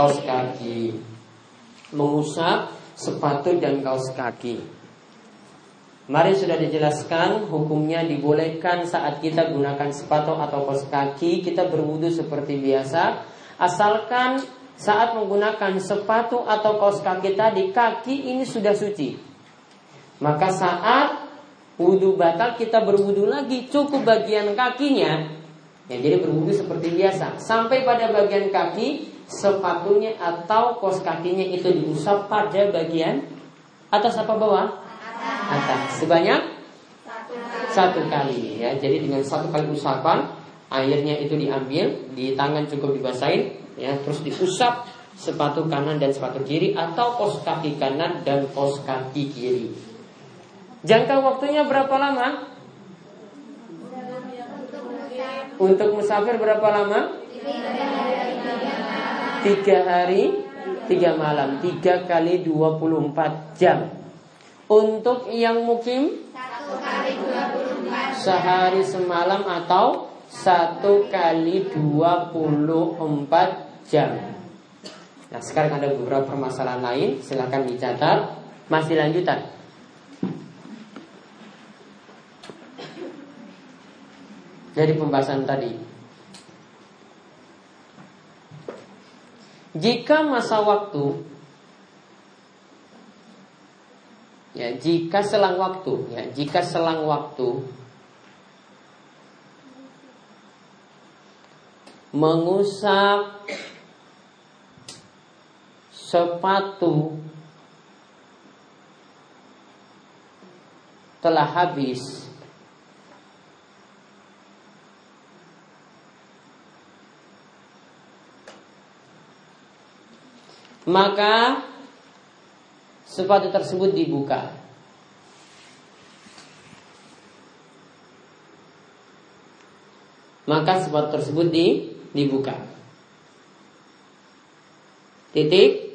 kaos kaki. Mengusap sepatu dan kaos kaki. Mari sudah dijelaskan hukumnya dibolehkan saat kita gunakan sepatu atau kaos kaki kita berwudu seperti biasa asalkan saat menggunakan sepatu atau kaos kaki tadi kaki ini sudah suci. Maka saat wudhu batal kita berwudhu lagi cukup bagian kakinya ya jadi berwudhu seperti biasa sampai pada bagian kaki sepatunya atau kaos kakinya itu diusap pada bagian atas apa bawah? Atas. Sebanyak? Satu kali. Ya. Jadi dengan satu kali usapan airnya itu diambil di tangan cukup dibasahin ya. Terus diusap sepatu kanan dan sepatu kiri atau kos kaki kanan dan kos kaki kiri. Jangka waktunya berapa lama? Untuk musafir berapa lama tiga hari tiga malam. Tiga kali 24 jam. Untuk yang mukim? Sehari semalam atau Satu kali 24 jam. Nah sekarang ada beberapa permasalahan lain. Silahkan dicatat. Masih lanjutan. Dari pembahasan tadi Jika masa waktu Ya, jika selang waktu, ya, jika selang waktu mengusap sepatu telah habis maka sepatu tersebut dibuka. Maka sepatu tersebut di, dibuka. Titik.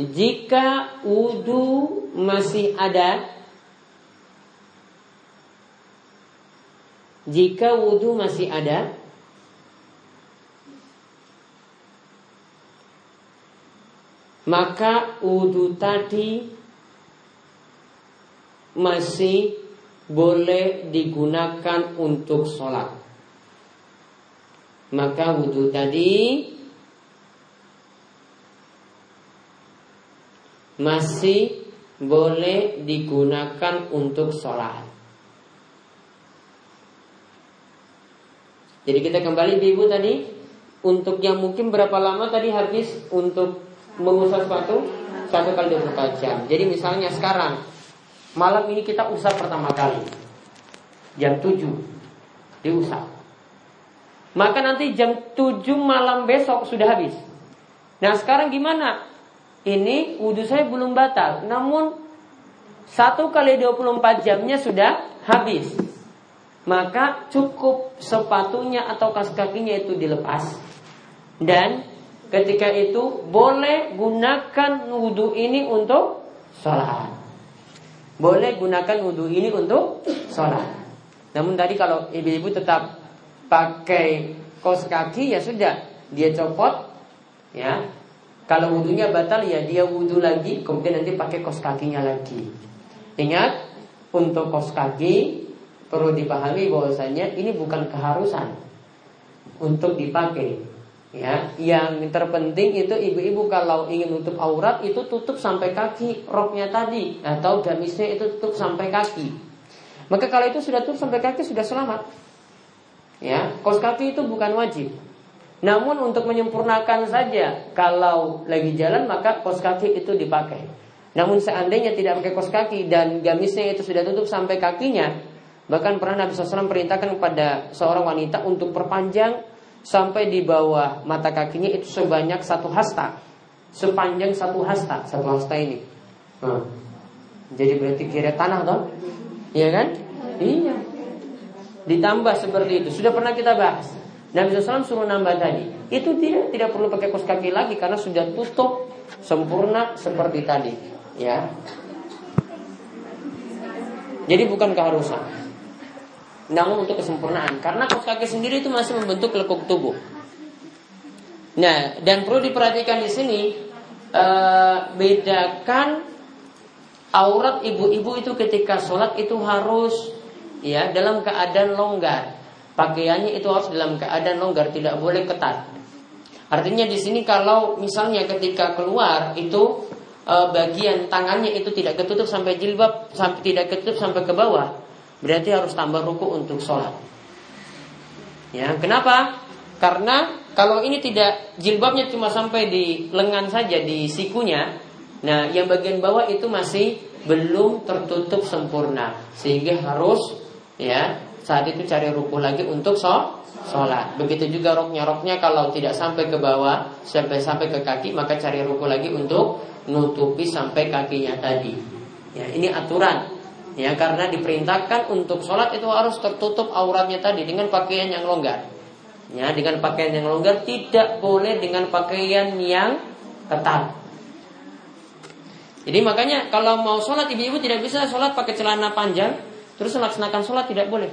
Jika wudhu masih ada Jika wudhu masih ada maka wudhu tadi masih boleh digunakan untuk sholat. Maka wudhu tadi masih boleh digunakan untuk sholat. Jadi kita kembali ibu tadi untuk yang mungkin berapa lama tadi habis untuk mengusap sepatu satu kali 24 jam. Jadi misalnya sekarang malam ini kita usap pertama kali jam 7 diusap. Maka nanti jam 7 malam besok sudah habis. Nah sekarang gimana? Ini wudhu saya belum batal, namun satu kali 24 jamnya sudah habis. Maka cukup sepatunya atau kas kakinya itu dilepas dan ketika itu boleh gunakan wudhu ini untuk sholat. Boleh gunakan wudhu ini untuk sholat. Namun tadi kalau ibu-ibu tetap pakai kos kaki ya sudah dia copot ya. Kalau wudhunya batal ya dia wudhu lagi kemudian nanti pakai kos kakinya lagi. Ingat untuk kos kaki perlu dipahami bahwasanya ini bukan keharusan untuk dipakai Ya, yang terpenting itu ibu-ibu kalau ingin nutup aurat itu tutup sampai kaki roknya tadi atau gamisnya itu tutup sampai kaki. Maka kalau itu sudah tutup sampai kaki sudah selamat. Ya, kos kaki itu bukan wajib. Namun untuk menyempurnakan saja kalau lagi jalan maka kos kaki itu dipakai. Namun seandainya tidak pakai kos kaki dan gamisnya itu sudah tutup sampai kakinya, bahkan pernah Nabi SAW perintahkan kepada seorang wanita untuk perpanjang sampai di bawah mata kakinya itu sebanyak satu hasta, sepanjang satu hasta, satu hasta ini. Hmm. Jadi berarti kira tanah toh, iya kan? Iya. Ditambah seperti itu. Sudah pernah kita bahas. Nabi SAW suruh nambah tadi. Itu tidak tidak perlu pakai kos kaki lagi karena sudah tutup sempurna seperti tadi. Ya. Jadi bukan keharusan namun untuk kesempurnaan karena kos kaki sendiri itu masih membentuk lekuk tubuh. Nah, dan perlu diperhatikan di sini uh, bedakan aurat ibu-ibu itu ketika sholat itu harus ya dalam keadaan longgar. Pakaiannya itu harus dalam keadaan longgar, tidak boleh ketat. Artinya di sini kalau misalnya ketika keluar itu e, bagian tangannya itu tidak ketutup sampai jilbab, sampai tidak ketutup sampai ke bawah, berarti harus tambah ruku untuk sholat. Ya, kenapa? Karena kalau ini tidak jilbabnya cuma sampai di lengan saja di sikunya, nah yang bagian bawah itu masih belum tertutup sempurna sehingga harus ya saat itu cari ruku lagi untuk sholat. Begitu juga roknya roknya kalau tidak sampai ke bawah sampai sampai ke kaki maka cari ruku lagi untuk nutupi sampai kakinya tadi. Ya ini aturan ya karena diperintahkan untuk sholat itu harus tertutup auratnya tadi dengan pakaian yang longgar. Ya dengan pakaian yang longgar tidak boleh dengan pakaian yang ketat. Jadi makanya kalau mau sholat ibu-ibu tidak bisa sholat pakai celana panjang terus melaksanakan sholat tidak boleh.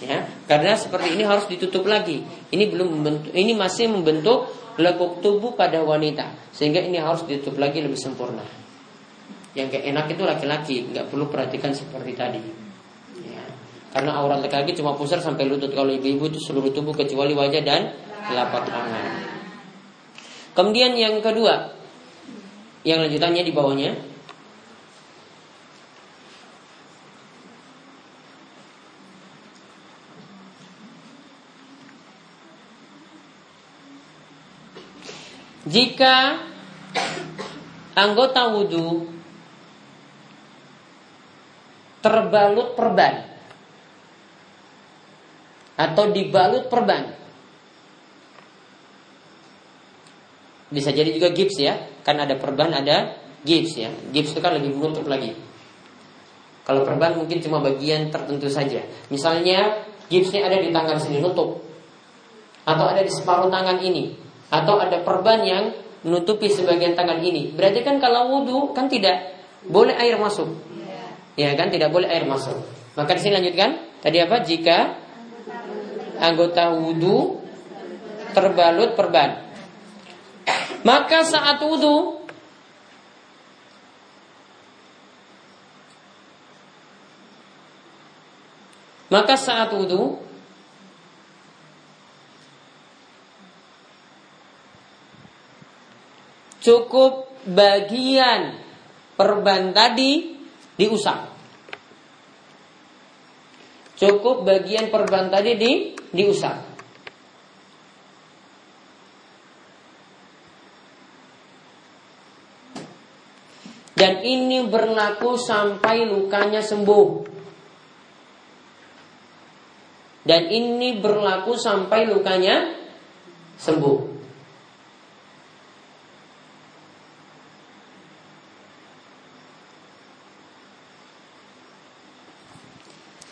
Ya, karena seperti ini harus ditutup lagi. Ini belum membentuk, ini masih membentuk lekuk tubuh pada wanita, sehingga ini harus ditutup lagi lebih sempurna. Yang kayak enak itu laki-laki, nggak perlu perhatikan seperti tadi. Ya, karena aurat laki-laki cuma pusar sampai lutut. Kalau ibu-ibu itu seluruh tubuh kecuali wajah dan telapak tangan. Kemudian yang kedua, yang lanjutannya di bawahnya Jika anggota wudhu terbalut perban. Atau dibalut perban. Bisa jadi juga gips ya. Kan ada perban ada gips ya. Gips itu kan lebih menutup lagi. Kalau perban mungkin cuma bagian tertentu saja. Misalnya gipsnya ada di tangan sini nutup. Atau ada di separuh tangan ini. Atau ada perban yang menutupi sebagian tangan ini. Berarti kan kalau wudhu kan tidak boleh air masuk ya kan tidak boleh air masuk. Maka di sini lanjutkan. Tadi apa? Jika anggota wudhu terbalut perban. Maka saat wudhu Maka saat wudhu Cukup bagian perban tadi diusap Cukup bagian perban tadi di diusap Dan ini berlaku sampai lukanya sembuh. Dan ini berlaku sampai lukanya sembuh.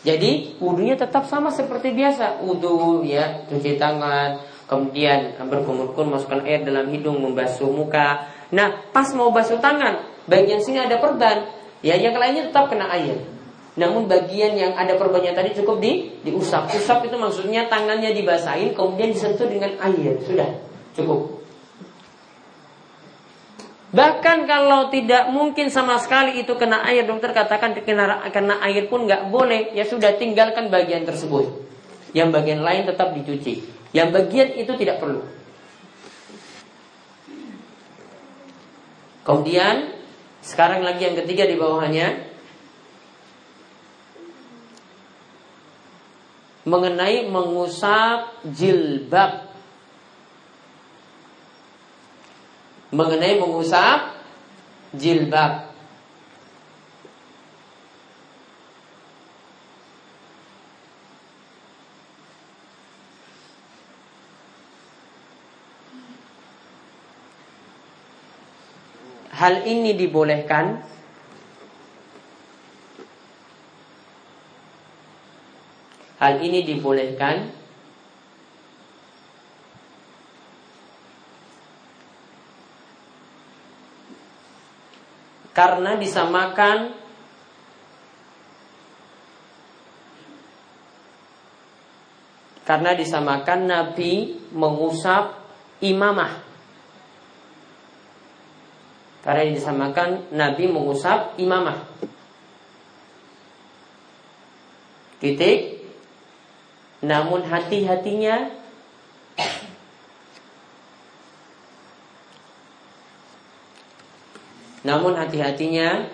Jadi wudhunya tetap sama seperti biasa Wudhu ya cuci tangan Kemudian berkumur-kumur masukkan air dalam hidung Membasuh muka Nah pas mau basuh tangan Bagian sini ada perban, ya yang lainnya tetap kena air. Namun bagian yang ada perbannya tadi cukup di diusap. Usap itu maksudnya tangannya dibasahin kemudian disentuh dengan air. Sudah, cukup. Bahkan kalau tidak mungkin sama sekali itu kena air, dokter katakan kena, kena air pun nggak boleh. Ya sudah tinggalkan bagian tersebut. Yang bagian lain tetap dicuci. Yang bagian itu tidak perlu. Kemudian sekarang lagi yang ketiga di bawahnya mengenai mengusap jilbab. Mengenai mengusap jilbab. hal ini dibolehkan hal ini dibolehkan karena disamakan karena disamakan Nabi mengusap imamah. Karena disamakan Nabi mengusap imamah. Titik. Namun hati-hatinya Namun hati-hatinya.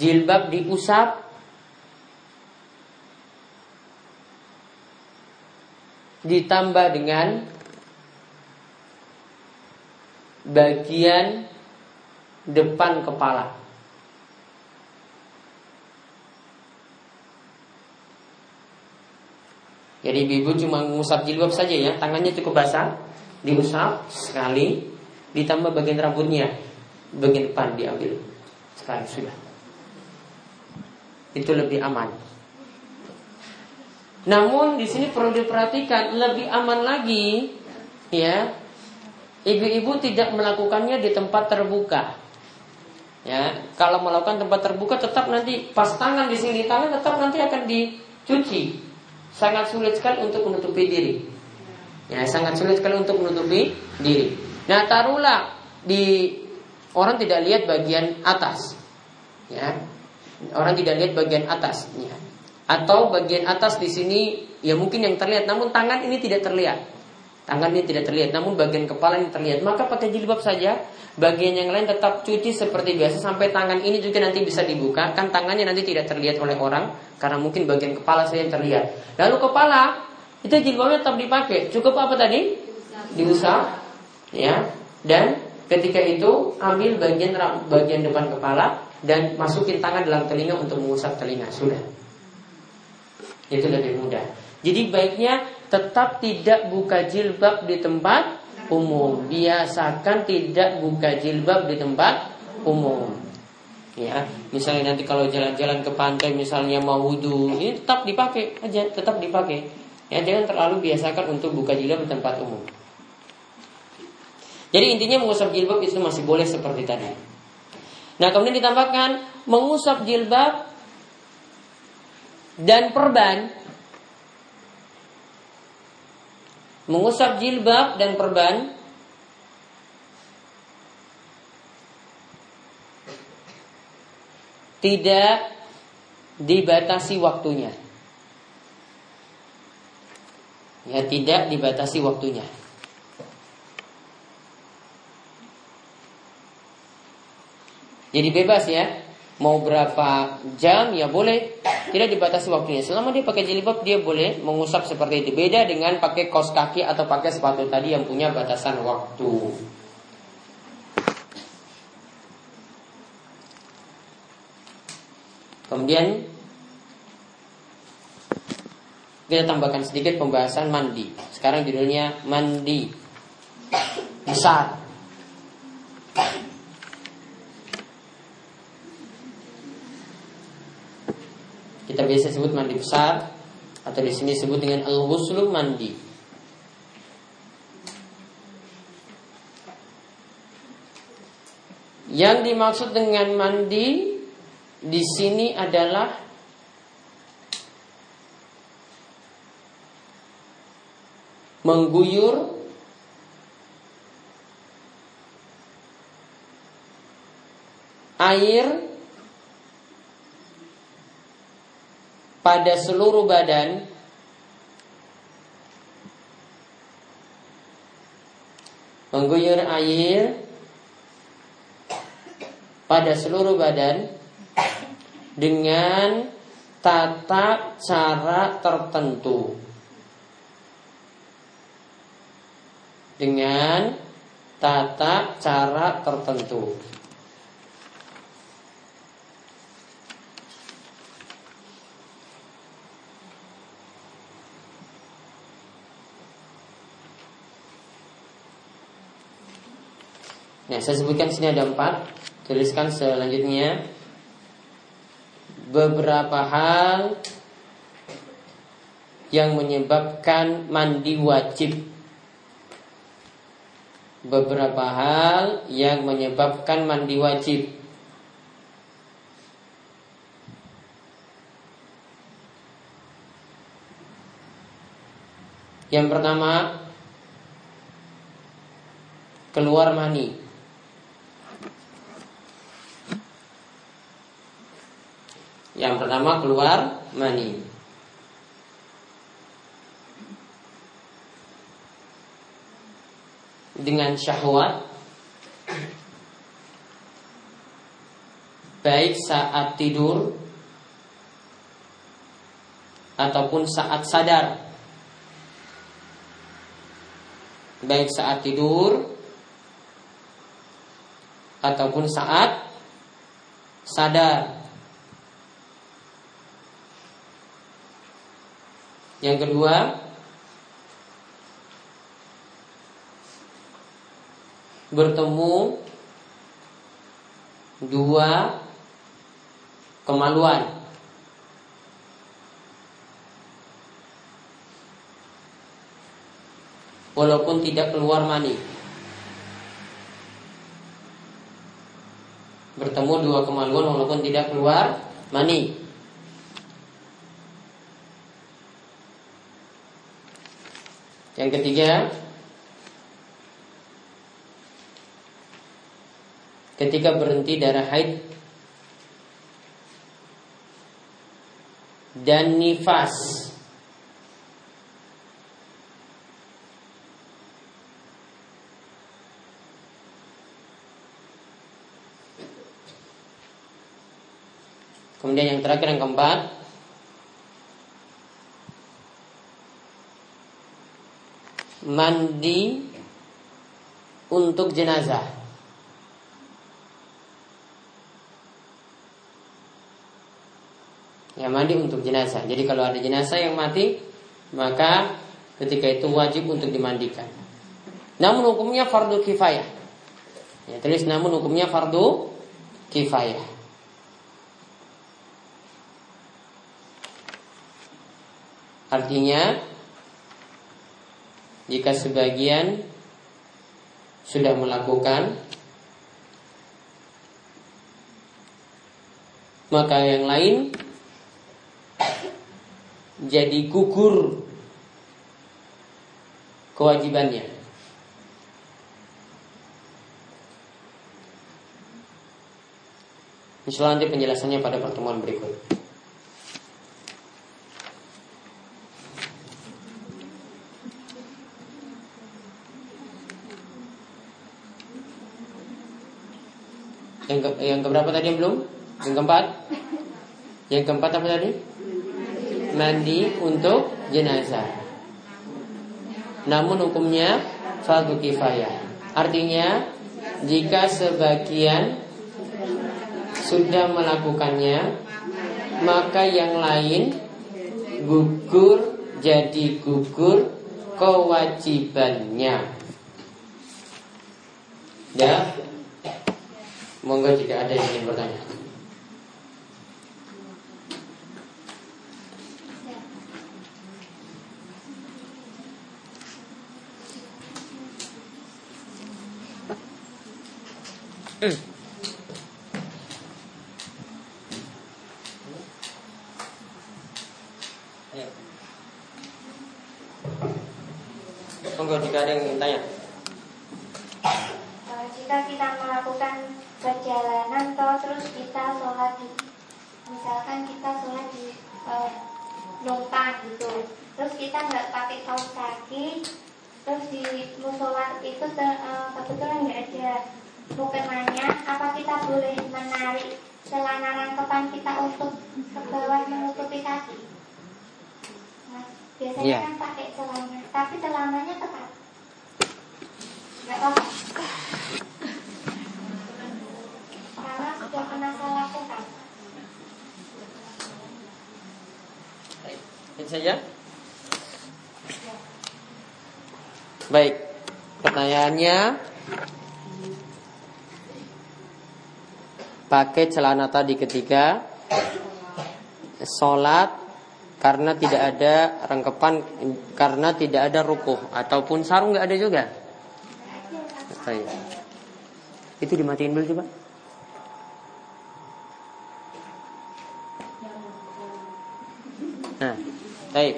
Jilbab diusap. Ditambah dengan bagian depan kepala. Jadi ibu cuma mengusap jilbab saja ya, tangannya cukup basah, diusap sekali, ditambah bagian rambutnya, bagian depan diambil sekali sudah. Itu lebih aman. Namun di sini perlu diperhatikan lebih aman lagi ya. Ibu-ibu tidak melakukannya di tempat terbuka. Ya, kalau melakukan tempat terbuka tetap nanti pas tangan di sini tangan tetap nanti akan dicuci. Sangat sulit sekali untuk menutupi diri. Ya, sangat sulit sekali untuk menutupi diri. Nah, taruhlah di orang tidak lihat bagian atas. Ya. Orang tidak lihat bagian atasnya atau bagian atas di sini ya mungkin yang terlihat namun tangan ini tidak terlihat. Tangan ini tidak terlihat namun bagian kepala ini terlihat. Maka pakai jilbab saja. Bagian yang lain tetap cuci seperti biasa sampai tangan ini juga nanti bisa dibuka. Kan tangannya nanti tidak terlihat oleh orang karena mungkin bagian kepala saja yang terlihat. Lalu kepala itu jilbabnya tetap dipakai. Cukup apa tadi? Diusap ya dan ketika itu ambil bagian bagian depan kepala dan masukin tangan dalam telinga untuk mengusap telinga sudah itu lebih mudah. Jadi baiknya tetap tidak buka jilbab di tempat umum. Biasakan tidak buka jilbab di tempat umum. Ya, misalnya nanti kalau jalan-jalan ke pantai misalnya mau wudhu, ini tetap dipakai aja, tetap dipakai. Ya, jangan terlalu biasakan untuk buka jilbab di tempat umum. Jadi intinya mengusap jilbab itu masih boleh seperti tadi. Nah kemudian ditambahkan mengusap jilbab dan perban mengusap jilbab dan perban tidak dibatasi waktunya. Ya, tidak dibatasi waktunya. Jadi bebas ya. Mau berapa jam ya boleh. Tidak dibatasi waktunya. Selama dia pakai jilbab dia boleh mengusap seperti itu. Beda dengan pakai kos kaki atau pakai sepatu tadi yang punya batasan waktu. Kemudian kita tambahkan sedikit pembahasan mandi. Sekarang judulnya mandi. Besar Kita biasa sebut mandi besar atau di sini disebut dengan al-ghuslu mandi. Yang dimaksud dengan mandi di sini adalah mengguyur air pada seluruh badan mengguyur air pada seluruh badan dengan tata cara tertentu. Dengan tata cara tertentu Nah, saya sebutkan sini ada empat. Tuliskan selanjutnya beberapa hal yang menyebabkan mandi wajib. Beberapa hal yang menyebabkan mandi wajib. Yang pertama keluar mani. Yang pertama keluar mani. Dengan syahwat baik saat tidur ataupun saat sadar. Baik saat tidur ataupun saat sadar. Yang kedua, bertemu dua kemaluan. Walaupun tidak keluar mani. Bertemu dua kemaluan walaupun tidak keluar mani. Yang ketiga, ketika berhenti darah haid dan nifas. Kemudian yang terakhir yang keempat Mandi untuk jenazah yang mandi untuk jenazah. Jadi kalau ada jenazah yang mati, maka ketika itu wajib untuk dimandikan. Namun hukumnya fardu kifayah. Ya, tulis namun hukumnya fardu kifayah. Artinya jika sebagian sudah melakukan maka yang lain jadi gugur kewajibannya. Insya nanti penjelasannya pada pertemuan berikut. Yang ke, yang keberapa tadi yang belum? Yang keempat? Yang keempat apa tadi? mandi untuk jenazah. Namun hukumnya fardu kifayah. Artinya jika sebagian sudah melakukannya, maka yang lain gugur jadi gugur kewajibannya. Ya, monggo jika ada yang ingin bertanya. Hmm. Monggo jika ada yang ingin tanya. Eh, jika kita melakukan perjalanan toh terus kita sholat di misalkan kita sholat di uh, numpang gitu terus kita nggak pakai kaos kaki terus di musola itu uh, kebetulan nggak ada bukannya apa kita boleh menarik celana rangkapan kita untuk ke bawah menutupi kaki? Nah, biasanya yeah. kan pakai celana, tapi celananya tetap nggak apa Karena sudah pernah saya lakukan. Ini saja. Baik, pertanyaannya pakai celana tadi ketika sholat karena tidak ada rangkepan karena tidak ada rukuh ataupun sarung nggak ada juga. Itu dimatiin dulu coba. Nah, baik.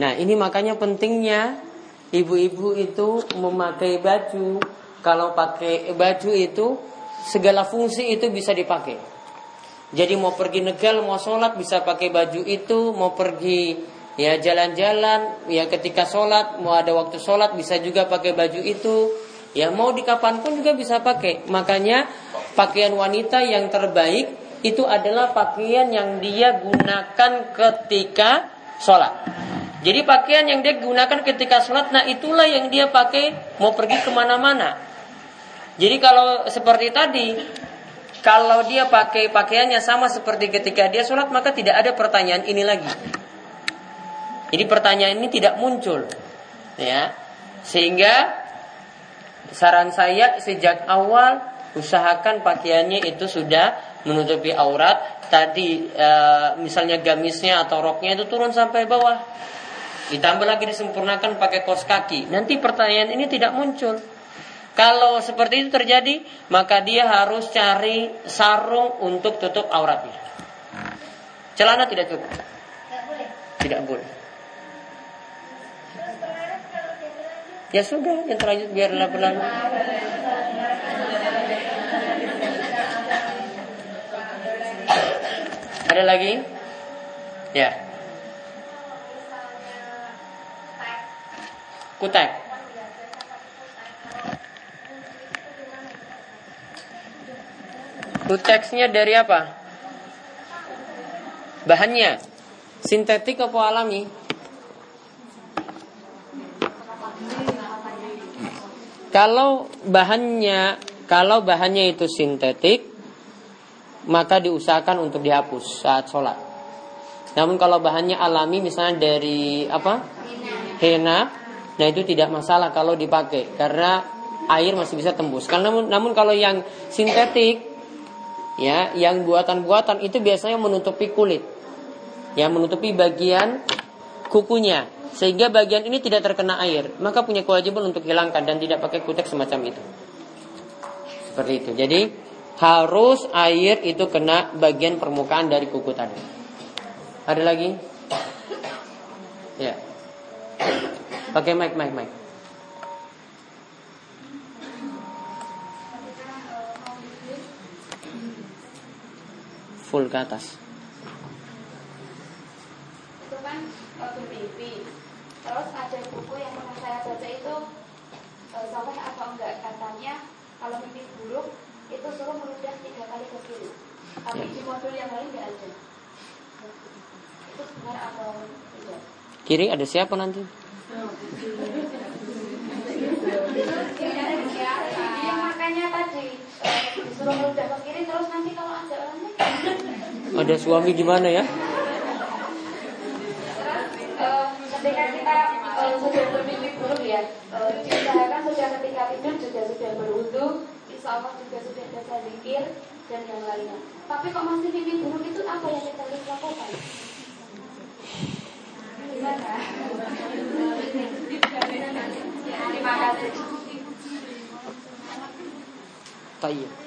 Nah, ini makanya pentingnya ibu-ibu itu memakai baju. Kalau pakai baju itu segala fungsi itu bisa dipakai. Jadi mau pergi negal, mau sholat bisa pakai baju itu, mau pergi ya jalan-jalan, ya ketika sholat, mau ada waktu sholat bisa juga pakai baju itu. Ya mau di kapan pun juga bisa pakai. Makanya pakaian wanita yang terbaik itu adalah pakaian yang dia gunakan ketika sholat. Jadi pakaian yang dia gunakan ketika sholat, nah itulah yang dia pakai mau pergi ke mana-mana. Jadi kalau seperti tadi, kalau dia pakai pakaiannya sama seperti ketika dia sholat, maka tidak ada pertanyaan ini lagi. Jadi pertanyaan ini tidak muncul, ya. Sehingga saran saya sejak awal usahakan pakaiannya itu sudah menutupi aurat. Tadi e, misalnya gamisnya atau roknya itu turun sampai bawah Ditambah lagi disempurnakan pakai kos kaki. Nanti pertanyaan ini tidak muncul. Kalau seperti itu terjadi, maka dia harus cari sarung untuk tutup auratnya. Celana tidak cukup. Tidak boleh. Ya sudah, yang terlanjut biarlah berlalu. Ada lagi? Ya. kutek. Kuteksnya dari apa? Bahannya sintetik atau alami? Kalau bahannya kalau bahannya itu sintetik, maka diusahakan untuk dihapus saat sholat. Namun kalau bahannya alami, misalnya dari apa? Hena, Nah itu tidak masalah kalau dipakai karena air masih bisa tembus. Karena namun, namun kalau yang sintetik ya, yang buatan-buatan itu biasanya menutupi kulit. Ya, menutupi bagian kukunya sehingga bagian ini tidak terkena air, maka punya kewajiban untuk hilangkan dan tidak pakai kutek semacam itu. Seperti itu. Jadi harus air itu kena bagian permukaan dari kuku tadi. Ada lagi? Ya. Pakai mic, mic, mic. Full ke atas. Itu kan bermimpi. Terus ada buku yang pernah saya baca itu soleh atau enggak katanya kalau mimpi buruk itu suruh meludah tiga kali ke kiri. Tapi ya. di modul yang lain tidak ada. Itu benar atau tidak? Kiri ada siapa nanti? Iya makanya tadi disuruh meludah ke kiri terus nanti kalau ada orangnya. Ada suami gimana ya? Terus ketika kita sudah bermimpi buruk ya, diusahakan sudah ketika tidur juga sudah berwudu, insya Allah juga sudah baca zikir dan yang lainnya. Tapi kok masih mimpi buruk itu apa yang kita harus lakukan? Gimana? hasta.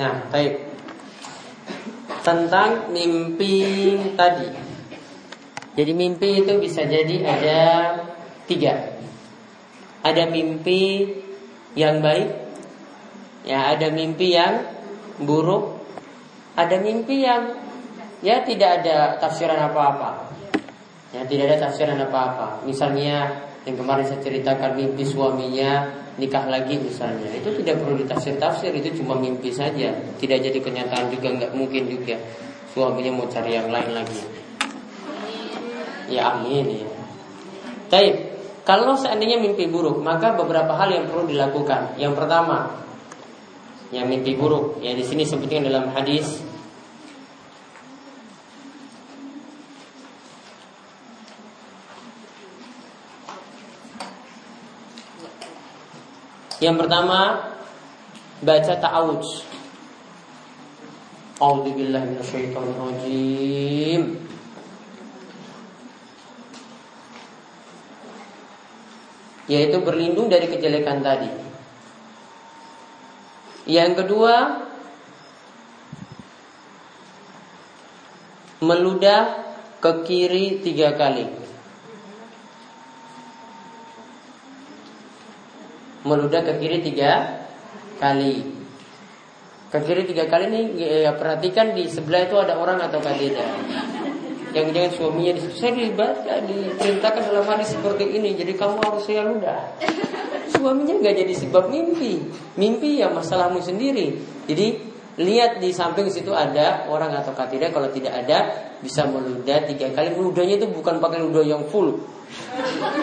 Nah, baik. Tentang mimpi tadi. Jadi mimpi itu bisa jadi ada tiga. Ada mimpi yang baik, ya ada mimpi yang buruk, ada mimpi yang ya tidak ada tafsiran apa-apa. Ya tidak ada tafsiran apa-apa. Misalnya yang kemarin saya ceritakan mimpi suaminya nikah lagi misalnya. Itu tidak perlu ditafsir tafsir itu cuma mimpi saja. Tidak jadi kenyataan juga nggak mungkin juga suaminya mau cari yang lain lagi. Ya amin ya. Taib. Kalau seandainya mimpi buruk maka beberapa hal yang perlu dilakukan. Yang pertama yang mimpi buruk. Ya di sini sebutkan dalam hadis Yang pertama baca ta'awudz. A'udzubillahi minasyaitonirrajim. Yaitu berlindung dari kejelekan tadi. Yang kedua meludah ke kiri tiga kali. Meludah ke kiri tiga kali. Ke kiri tiga kali ini ya, perhatikan di sebelah itu ada orang atau tidak. Yang jangan suaminya di saya dibaca diperintahkan dalam hadis seperti ini, jadi kamu harus saya ludah. Suaminya nggak jadi sebab mimpi, mimpi ya masalahmu sendiri. Jadi lihat di samping situ ada orang atau tidak. Kalau tidak ada bisa meludah tiga kali. Meludahnya itu bukan pakai ludah yang full,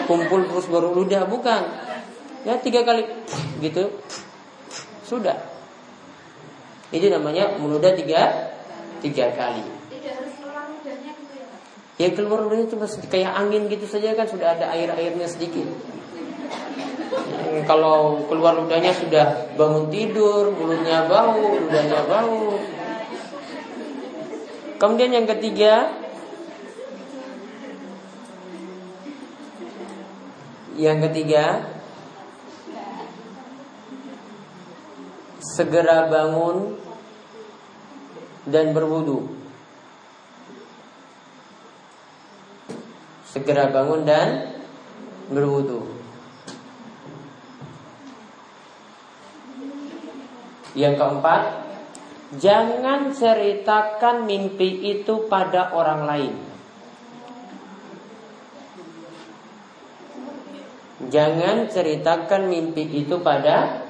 kumpul terus baru ludah, bukan ya tiga kali. Gitu. Sudah. Itu namanya meludah tiga tiga kali. Ya keluar ludahnya cuma kayak angin gitu saja kan sudah ada air airnya sedikit. Kalau keluar ludahnya sudah bangun tidur mulutnya bau ludahnya bau. Kemudian yang ketiga yang ketiga segera bangun dan berwudu. Segera bangun dan berwudu. Yang keempat, jangan ceritakan mimpi itu pada orang lain. Jangan ceritakan mimpi itu pada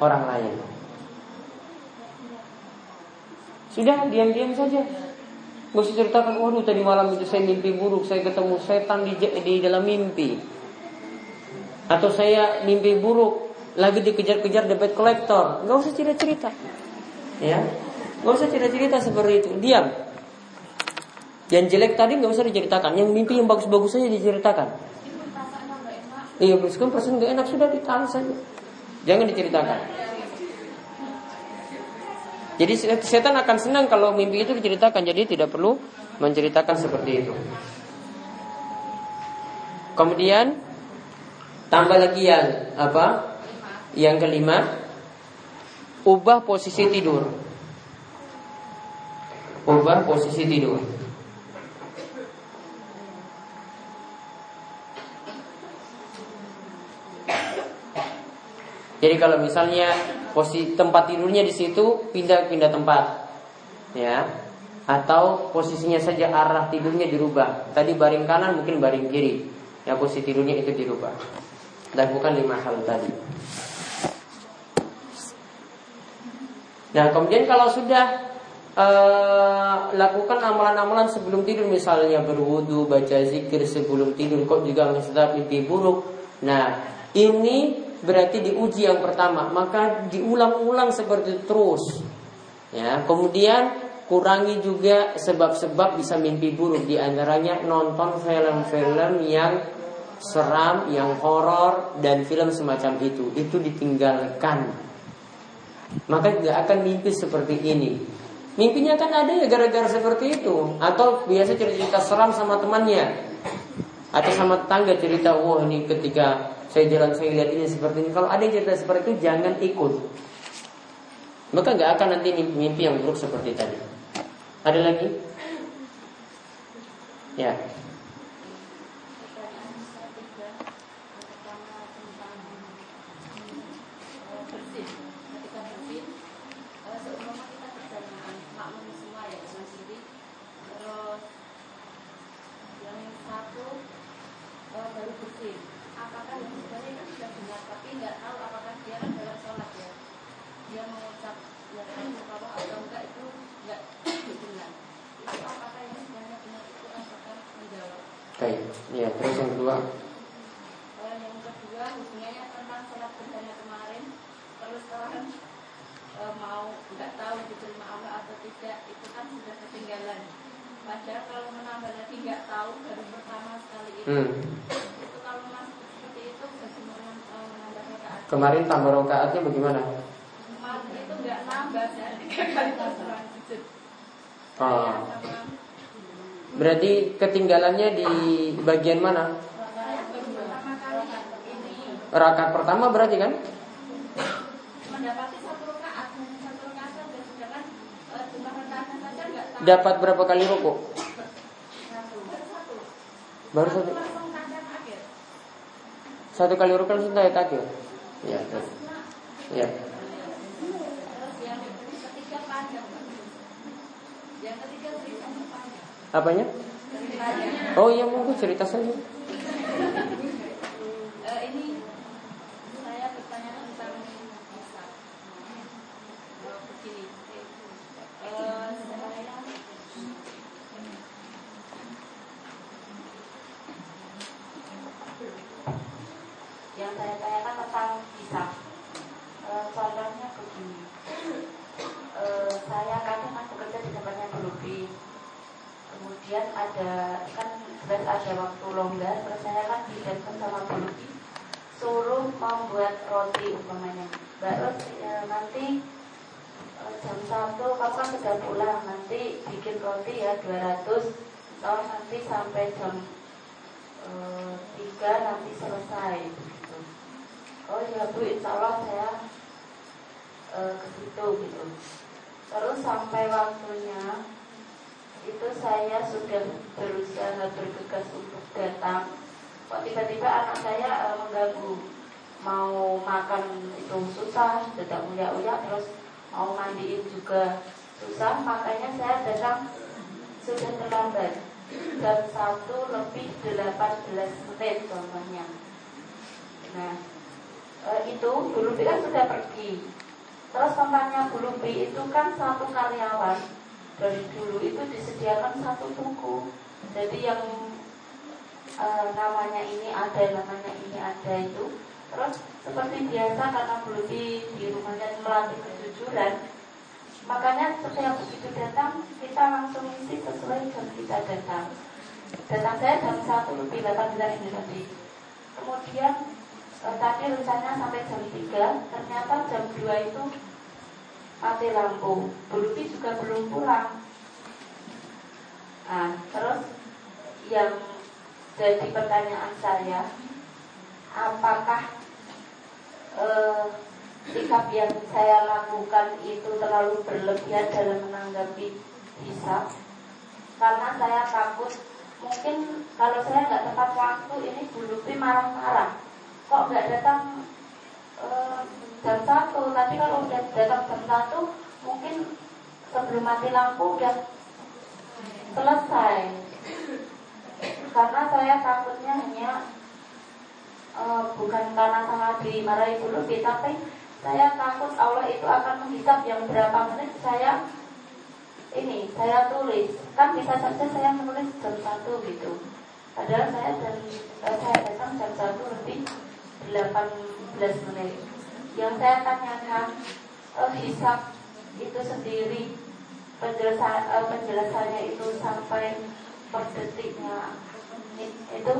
orang lain. Sudah diam-diam saja. Gak usah ceritakan, waduh tadi malam itu saya mimpi buruk, saya ketemu setan di, di dalam mimpi. Atau saya mimpi buruk, lagi dikejar-kejar debit kolektor. Gak usah cerita-cerita. Ya, gak usah cerita-cerita seperti itu. Diam. Yang jelek tadi gak usah diceritakan. Yang mimpi yang bagus-bagus saja diceritakan. Iya, meskipun perasaan gak enak sudah ditahan saja. Jangan diceritakan. Jadi setan akan senang kalau mimpi itu diceritakan, jadi tidak perlu menceritakan seperti itu. Kemudian tambah lagi yang apa? Yang kelima, ubah posisi tidur. Ubah posisi tidur. Jadi kalau misalnya posisi tempat tidurnya di situ pindah-pindah tempat. Ya. Atau posisinya saja arah tidurnya dirubah. Tadi baring kanan mungkin baring kiri. Ya posisi tidurnya itu dirubah. Dan bukan lima hal tadi. Nah kemudian kalau sudah uh, lakukan amalan-amalan sebelum tidur misalnya berwudu baca zikir sebelum tidur kok juga tetap mimpi buruk. Nah ini berarti diuji yang pertama, maka diulang-ulang seperti itu terus. Ya, kemudian kurangi juga sebab-sebab bisa mimpi buruk di antaranya nonton film-film yang seram, yang horor dan film semacam itu. Itu ditinggalkan. Maka tidak akan mimpi seperti ini. Mimpinya kan ada ya gara-gara seperti itu Atau biasa cerita-cerita seram sama temannya Atau sama tetangga cerita Wah ini ketika saya jalan saya lihat ini seperti ini. Kalau ada yang cerita seperti itu jangan ikut. Maka nggak akan nanti mimpi yang buruk seperti tadi. Ada lagi? Ya. Baik. Ya, terus yang kedua. Eh, yang kedua hubungannya tentang sholat berdana kemarin. Terus sekarang eh, mau nggak tahu diterima Allah atau tidak itu kan sudah ketinggalan. Padahal kalau menambah lagi nggak tahu baru pertama sekali itu. Hmm. Itu kalau masih seperti itu bagaimana eh, menambah rakaat? Kemarin tambah rokaatnya bagaimana? Kemarin itu nggak nambah saya tiga kali sujud. Oh. Berarti ketinggalannya di bagian mana? Rakaat pertama berarti kan? mendapati satu rakaat satu rakaat saja sedangkan eh, jumlah rakaatnya saja nggak tahu Dapat berapa kali satu baru satu Baru satu. kali rukuk langsung akhir. Ya, ya. panjang Apanya? Oh iya monggo cerita saja. Eh, ini saya bertanya tentang hisab Eh, begini Eh, saya yang saya tanyakan tentang hisap. E, contohnya begini, e, saya kadang kan bekerja di tempatnya berlebih. Kemudian ada kan jelas ada waktu longgar, terus saya kan ditelepon sama berlebih suruh membuat roti umpamanya. Mbak Ros, ya, nanti e, jam satu kamu kan sudah pulang, nanti bikin roti ya 200 Tahun nanti sampai jam eh, tiga nanti selesai begitu. Oh ya bu, insya Allah saya eh, ke situ gitu. Terus sampai waktunya itu saya sudah berusaha bergegas untuk datang. Kok tiba-tiba anak saya eh, mengganggu mau makan itu susah, tidak uyak-uyak terus mau mandiin juga susah, makanya saya datang sudah terlambat jam 1 lebih 18 menit contohnya. Nah, e, itu Lubi kan sudah pergi. Terus Bu Lubi itu kan satu karyawan dari dulu itu disediakan satu buku. Jadi yang e, namanya ini ada, namanya ini ada itu. Terus seperti biasa karena Lubi di rumahnya melatih kejujuran, Makanya setiap begitu datang kita langsung isi sesuai jam kita datang. Datang saya jam 1 lebih 18 ini tadi. Kemudian eh, tadi rencananya sampai jam 3, ternyata jam 2 itu mati lampu. Buluki juga belum pulang. Nah, terus yang jadi pertanyaan saya, apakah eh, sikap yang saya lakukan itu terlalu berlebihan dalam menanggapi hisap. Karena saya takut mungkin kalau saya nggak tepat waktu ini Bu Lupi marah-marah. Kok nggak datang eh, jam satu? Tapi kalau udah datang jam satu mungkin sebelum mati lampu udah selesai. Karena saya takutnya hanya eh, bukan karena sangat dimarahi Bu Lupi tapi saya takut Allah itu akan menghisap yang berapa menit saya ini saya tulis. Kan bisa saja saya menulis jam satu gitu. Padahal saya dan eh, saya datang jam satu lebih 18 menit. Yang saya tanyakan eh, hisap itu sendiri penjelasan eh, penjelasannya itu sampai per detiknya itu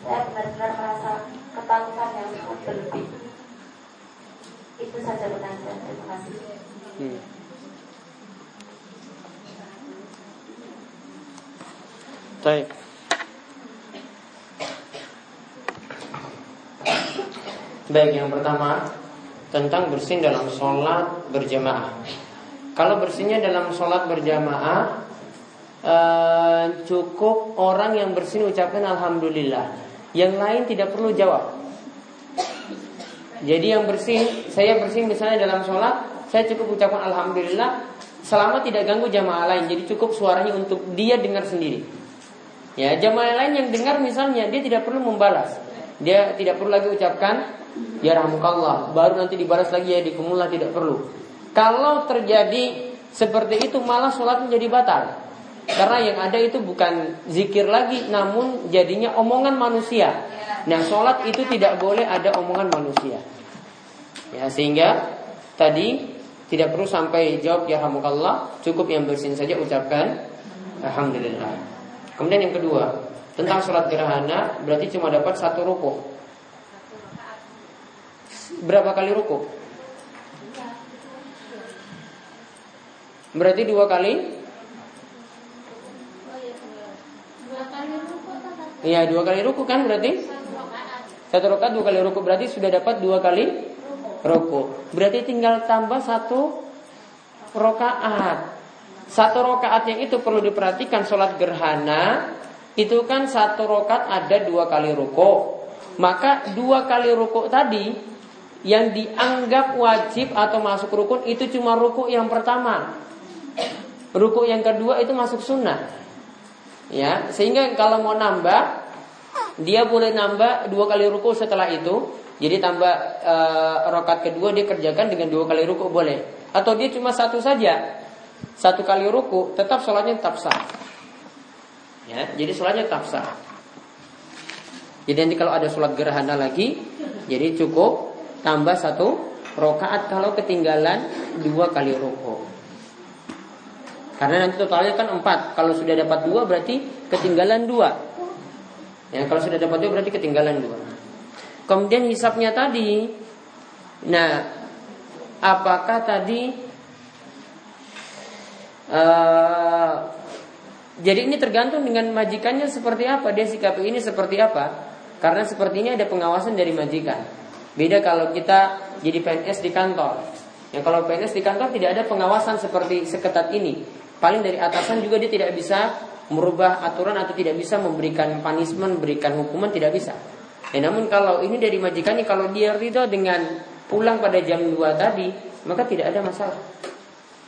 saya benar-benar merasa ketakutan yang berlebih itu saja pertanyaan. Terima kasih. Hmm. Baik. Baik, yang pertama tentang bersin dalam sholat berjamaah. Kalau bersihnya dalam sholat berjamaah eh, cukup orang yang bersin ucapkan alhamdulillah. Yang lain tidak perlu jawab. Jadi yang bersih, saya bersih misalnya dalam sholat, saya cukup ucapkan alhamdulillah selama tidak ganggu jamaah lain. Jadi cukup suaranya untuk dia dengar sendiri. Ya, jamaah lain yang dengar misalnya dia tidak perlu membalas. Dia tidak perlu lagi ucapkan ya rahmukallah, baru nanti dibalas lagi ya dikumullah tidak perlu. Kalau terjadi seperti itu malah sholat menjadi batal. Karena yang ada itu bukan zikir lagi, namun jadinya omongan manusia. Nah, sholat itu tidak boleh ada omongan manusia. Ya, sehingga tadi tidak perlu sampai jawab ya hamukallah, cukup yang bersin saja ucapkan alhamdulillah. Kemudian yang kedua, tentang sholat gerhana berarti cuma dapat satu ruku. Berapa kali ruku? Berarti dua kali Iya dua kali ruku kan berarti Satu rokat dua kali ruku Berarti sudah dapat dua kali ruku. Berarti tinggal tambah satu rokaat Satu rokaat yang itu perlu diperhatikan Sholat gerhana Itu kan satu rokat ada dua kali ruku. Maka dua kali ruku tadi Yang dianggap wajib atau masuk rukun Itu cuma ruku yang pertama. Ruku yang kedua itu masuk sunnah. Ya, sehingga kalau mau nambah dia boleh nambah dua kali ruku setelah itu. Jadi tambah e, rokat kedua dia kerjakan dengan dua kali ruku boleh. Atau dia cuma satu saja, satu kali ruku, tetap sholatnya tetap sah. Ya, jadi sholatnya tetap sah. Jadi nanti kalau ada sholat gerhana lagi, jadi cukup tambah satu rokaat kalau ketinggalan dua kali ruku. Karena nanti totalnya kan empat. Kalau sudah dapat dua berarti ketinggalan dua. Ya, kalau sudah dapat dua berarti ketinggalan dua. Kemudian hisapnya tadi, nah, apakah tadi uh, jadi ini tergantung dengan majikannya seperti apa dia sikapi ini seperti apa. Karena seperti ini ada pengawasan dari majikan. Beda kalau kita jadi PNS di kantor. Ya kalau PNS di kantor tidak ada pengawasan seperti seketat ini. Paling dari atasan juga dia tidak bisa merubah aturan atau tidak bisa memberikan punishment, memberikan hukuman tidak bisa. Ya, namun kalau ini dari majikannya kalau dia ridho dengan pulang pada jam 2 tadi, maka tidak ada masalah.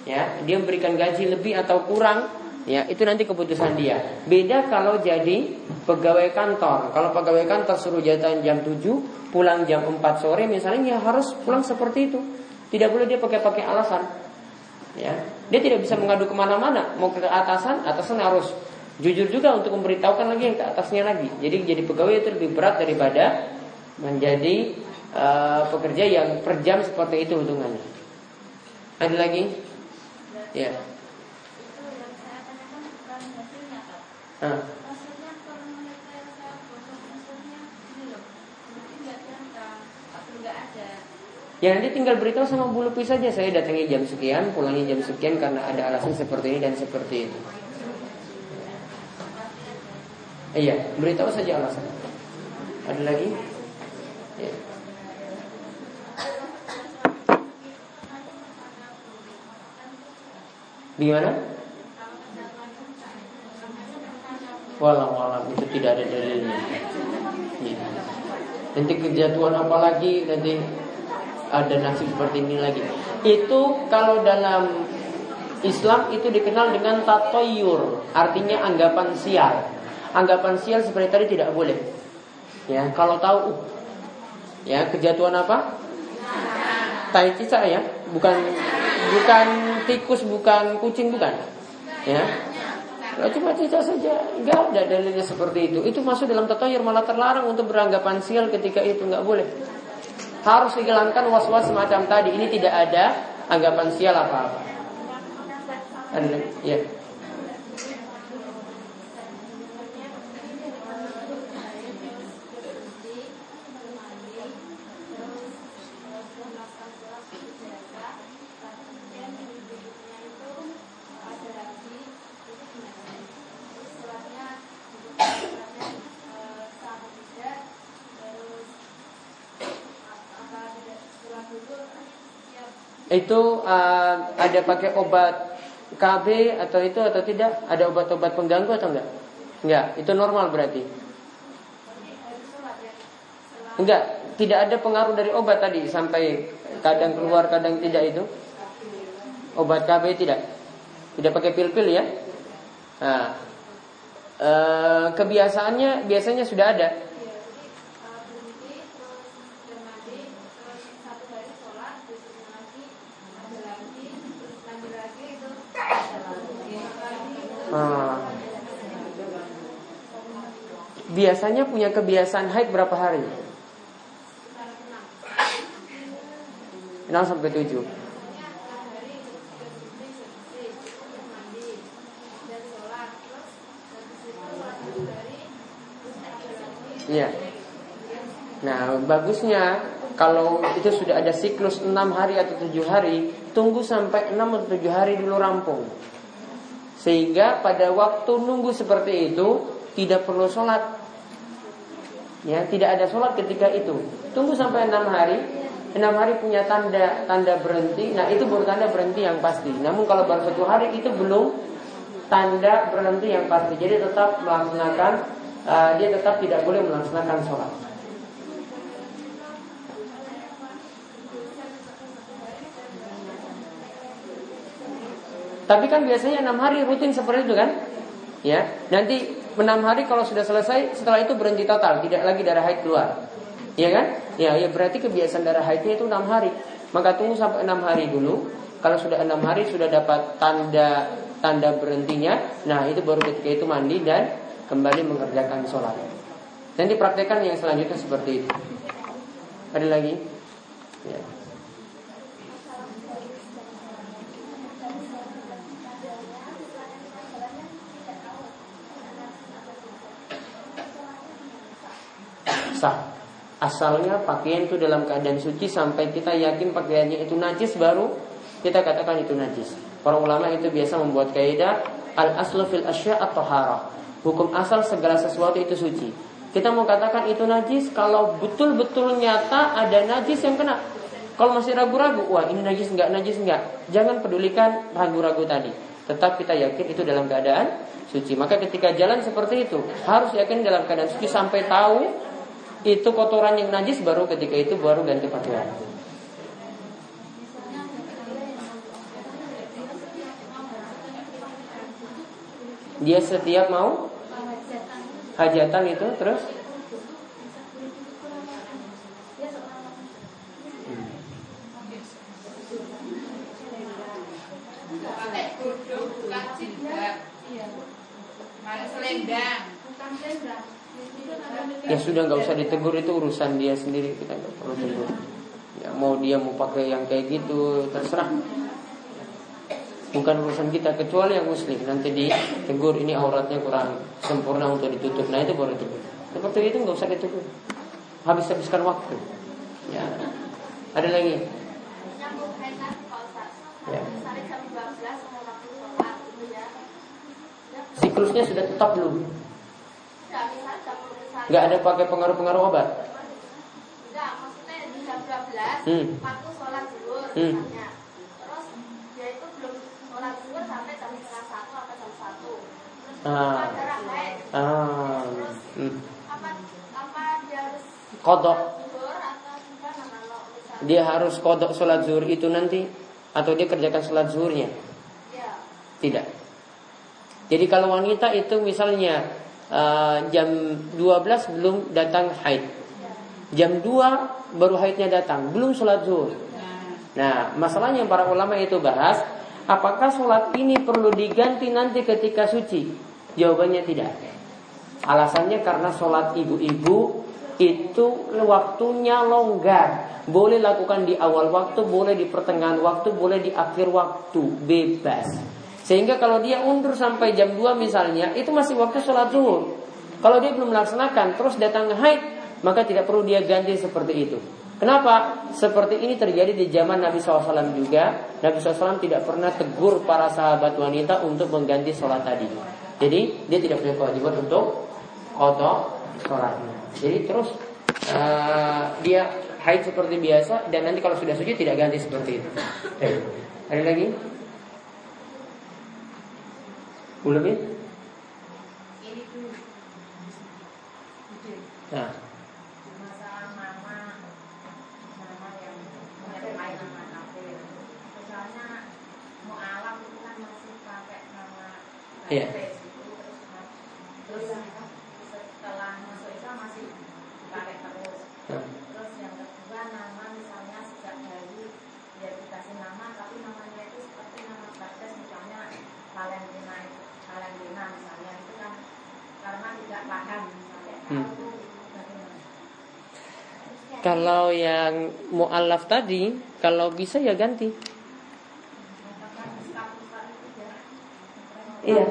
Ya, dia memberikan gaji lebih atau kurang, ya itu nanti keputusan dia. Beda kalau jadi pegawai kantor. Kalau pegawai kantor suruh jatuh jam 7, pulang jam 4 sore misalnya ya harus pulang seperti itu. Tidak boleh dia pakai-pakai alasan. Ya, dia tidak bisa mengadu ke mana-mana. Mau ke atasan, atasan harus jujur juga untuk memberitahukan lagi yang ke atasnya lagi. Jadi jadi pegawai itu lebih berat daripada menjadi uh, pekerja yang per jam seperti itu hitungannya. Ada lagi? Ya. Ah. Ya nanti tinggal beritahu sama bulu pis saja saya datangi jam sekian, pulangnya jam sekian karena ada alasan seperti ini dan seperti itu. Iya, beritahu saja alasan. Ada lagi? Ya. Gimana? Walau walau itu tidak ada dalilnya. Ya. Nanti kejatuhan apa lagi nanti ada nasib seperti ini lagi. Itu kalau dalam Islam itu dikenal dengan tatoyur, artinya anggapan sial. Anggapan sial seperti tadi tidak boleh. Ya, kalau tahu ya kejatuhan apa? Tai cicak ya, bukan bukan tikus, bukan kucing, bukan. Ya. Kalau cuma cicak saja, enggak ada dalilnya seperti itu. Itu masuk dalam tatoyur malah terlarang untuk beranggapan sial ketika itu enggak boleh. Harus dihilangkan was-was semacam tadi. Ini tidak ada anggapan sial apa-apa. Ya. Itu uh, ada pakai obat KB atau itu atau tidak? Ada obat-obat pengganggu atau enggak? Enggak, itu normal berarti. Enggak, tidak ada pengaruh dari obat tadi sampai kadang keluar kadang tidak itu. Obat KB tidak. Tidak pakai pil-pil ya. Nah, e, kebiasaannya biasanya sudah ada biasanya punya kebiasaan haid berapa hari? 6 sampai 7. Iya. Nah, bagusnya kalau itu sudah ada siklus 6 hari atau 7 hari, tunggu sampai 6 atau 7 hari dulu rampung. Sehingga pada waktu nunggu seperti itu tidak perlu sholat. Ya, tidak ada sholat ketika itu. Tunggu sampai 6 hari, enam hari punya tanda tanda berhenti. Nah itu baru tanda berhenti yang pasti. Namun kalau baru satu hari itu belum tanda berhenti yang pasti. Jadi tetap melaksanakan uh, dia tetap tidak boleh melaksanakan sholat. Tapi kan biasanya enam hari rutin seperti itu kan? Ya, nanti enam hari kalau sudah selesai, setelah itu berhenti total, tidak lagi darah haid keluar. Iya kan? Ya, ya berarti kebiasaan darah haidnya itu enam hari. Maka tunggu sampai enam hari dulu. Kalau sudah enam hari sudah dapat tanda tanda berhentinya, nah itu baru ketika itu mandi dan kembali mengerjakan sholat. Dan dipraktekkan yang selanjutnya seperti itu. Ada lagi? Ya. Sah. Asalnya pakaian itu dalam keadaan suci sampai kita yakin pakaiannya itu najis baru kita katakan itu najis. Para ulama itu biasa membuat kaidah al aslu fil asya atau hara. Hukum asal segala sesuatu itu suci. Kita mau katakan itu najis kalau betul-betul nyata ada najis yang kena. Kalau masih ragu-ragu, wah ini najis enggak, najis enggak. Jangan pedulikan ragu-ragu tadi. Tetap kita yakin itu dalam keadaan suci. Maka ketika jalan seperti itu, harus yakin dalam keadaan suci sampai tahu itu kotoran yang najis baru ketika itu baru ganti pakaian. Dia setiap mau hajatan itu terus ya sudah nggak usah ditegur itu urusan dia sendiri kita nggak perlu tegur. Ya mau dia mau pakai yang kayak gitu terserah. Bukan urusan kita kecuali yang muslim. Nanti ditegur ini auratnya kurang sempurna untuk ditutup. Nah itu boleh ditegur seperti itu nggak usah ditegur habis habiskan waktu. Ya. Ada lagi? Ya. siklusnya sudah tetap belum Nggak ada pakai pengaruh-pengaruh obat? Enggak, maksudnya di jam 12 hmm. Aku sholat zuhur hmm. misalnya Terus dia itu belum sholat zuhur sampai jam setengah satu atau jam satu Terus ah. darah haid ah. Terus hmm. apa, apa dia harus Kodok Dia harus kodok sholat zuhur itu nanti Atau dia kerjakan sholat zuhurnya? Ya Tidak Jadi kalau wanita itu misalnya uh, jam 12 belum datang haid. Jam 2 baru haidnya datang, belum sholat zuhur. Nah, masalahnya para ulama itu bahas, apakah sholat ini perlu diganti nanti ketika suci? Jawabannya tidak. Alasannya karena sholat ibu-ibu itu waktunya longgar. Boleh lakukan di awal waktu, boleh di pertengahan waktu, boleh di akhir waktu, bebas. Sehingga kalau dia undur sampai jam 2 misalnya, itu masih waktu sholat zuhur. Kalau dia belum melaksanakan, terus datang haid, maka tidak perlu dia ganti seperti itu. Kenapa? Seperti ini terjadi di zaman Nabi SAW juga. Nabi SAW tidak pernah tegur para sahabat wanita untuk mengganti sholat tadi. Jadi dia tidak punya kewajiban untuk kotor sholatnya. Jadi terus uh, dia haid seperti biasa dan nanti kalau sudah suci tidak ganti seperti itu. Eh, ada lagi? Belum ya? Ini tuh. Nah. Masalah nama nama yang menyertai nama kafir. Misalnya mu'alaf itu kan masih pakai nama Iya. Terus setelah masuk Islam masih pakai terus. Nah. Terus yang kedua nama misalnya sejak bayi dia dikasih nama tapi namanya itu seperti nama Bagas misalnya Valentina itu Valentina karena tidak paham. Hmm. Kalau yang mu'alaf tadi, kalau bisa ya ganti. Iya.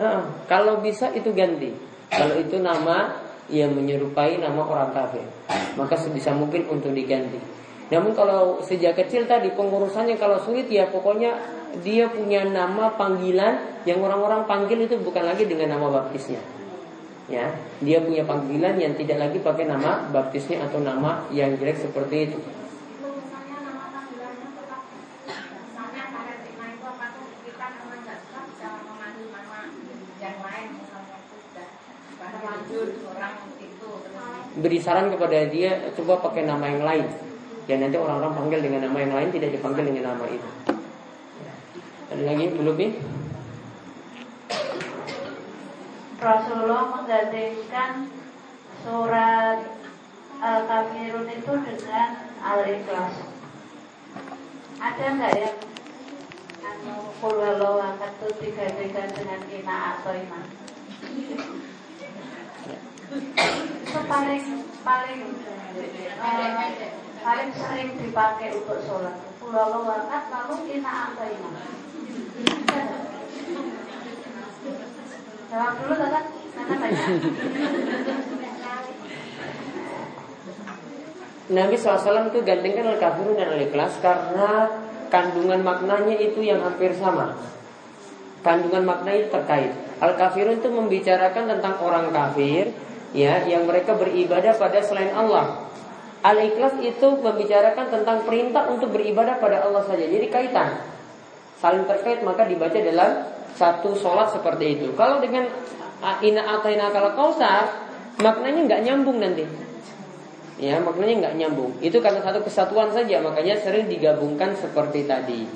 Uh, kalau bisa itu ganti. Kalau itu nama yang menyerupai nama orang kafir, maka sebisa mungkin untuk diganti. Namun kalau sejak kecil tadi pengurusannya kalau sulit ya pokoknya dia punya nama panggilan yang orang-orang panggil itu bukan lagi dengan nama baptisnya. Ya dia punya panggilan yang tidak lagi pakai nama baptisnya atau nama yang jelek seperti itu. Beri saran kepada dia coba pakai nama yang lain dan nanti orang-orang panggil dengan nama yang lain tidak dipanggil dengan nama itu. Ada lagi? Belum nih? Rasulullah menggantikan surat Al-Kafirun itu dengan Al-Ikhlas. Ada nggak yang anu kulwalau akan itu digantikan dengan ina atau iman? Itu paling paling uh, paling sering dipakai untuk sholat. Kulwalau akan lalu atau iman. Jawab dulu Tata, Tata banyak. Nabi SAW itu gantengkan al-kafirun dan al-ikhlas karena kandungan maknanya itu yang hampir sama. Kandungan makna itu terkait. Al-kafirun itu membicarakan tentang orang kafir ya yang mereka beribadah pada selain Allah. Al-ikhlas itu membicarakan tentang perintah untuk beribadah pada Allah saja. Jadi kaitan. Saling terkait maka dibaca dalam satu sholat seperti itu. Kalau dengan ina ataina kalau kausar, maknanya nggak nyambung nanti. Ya, maknanya nggak nyambung. Itu karena satu kesatuan saja, makanya sering digabungkan seperti tadi.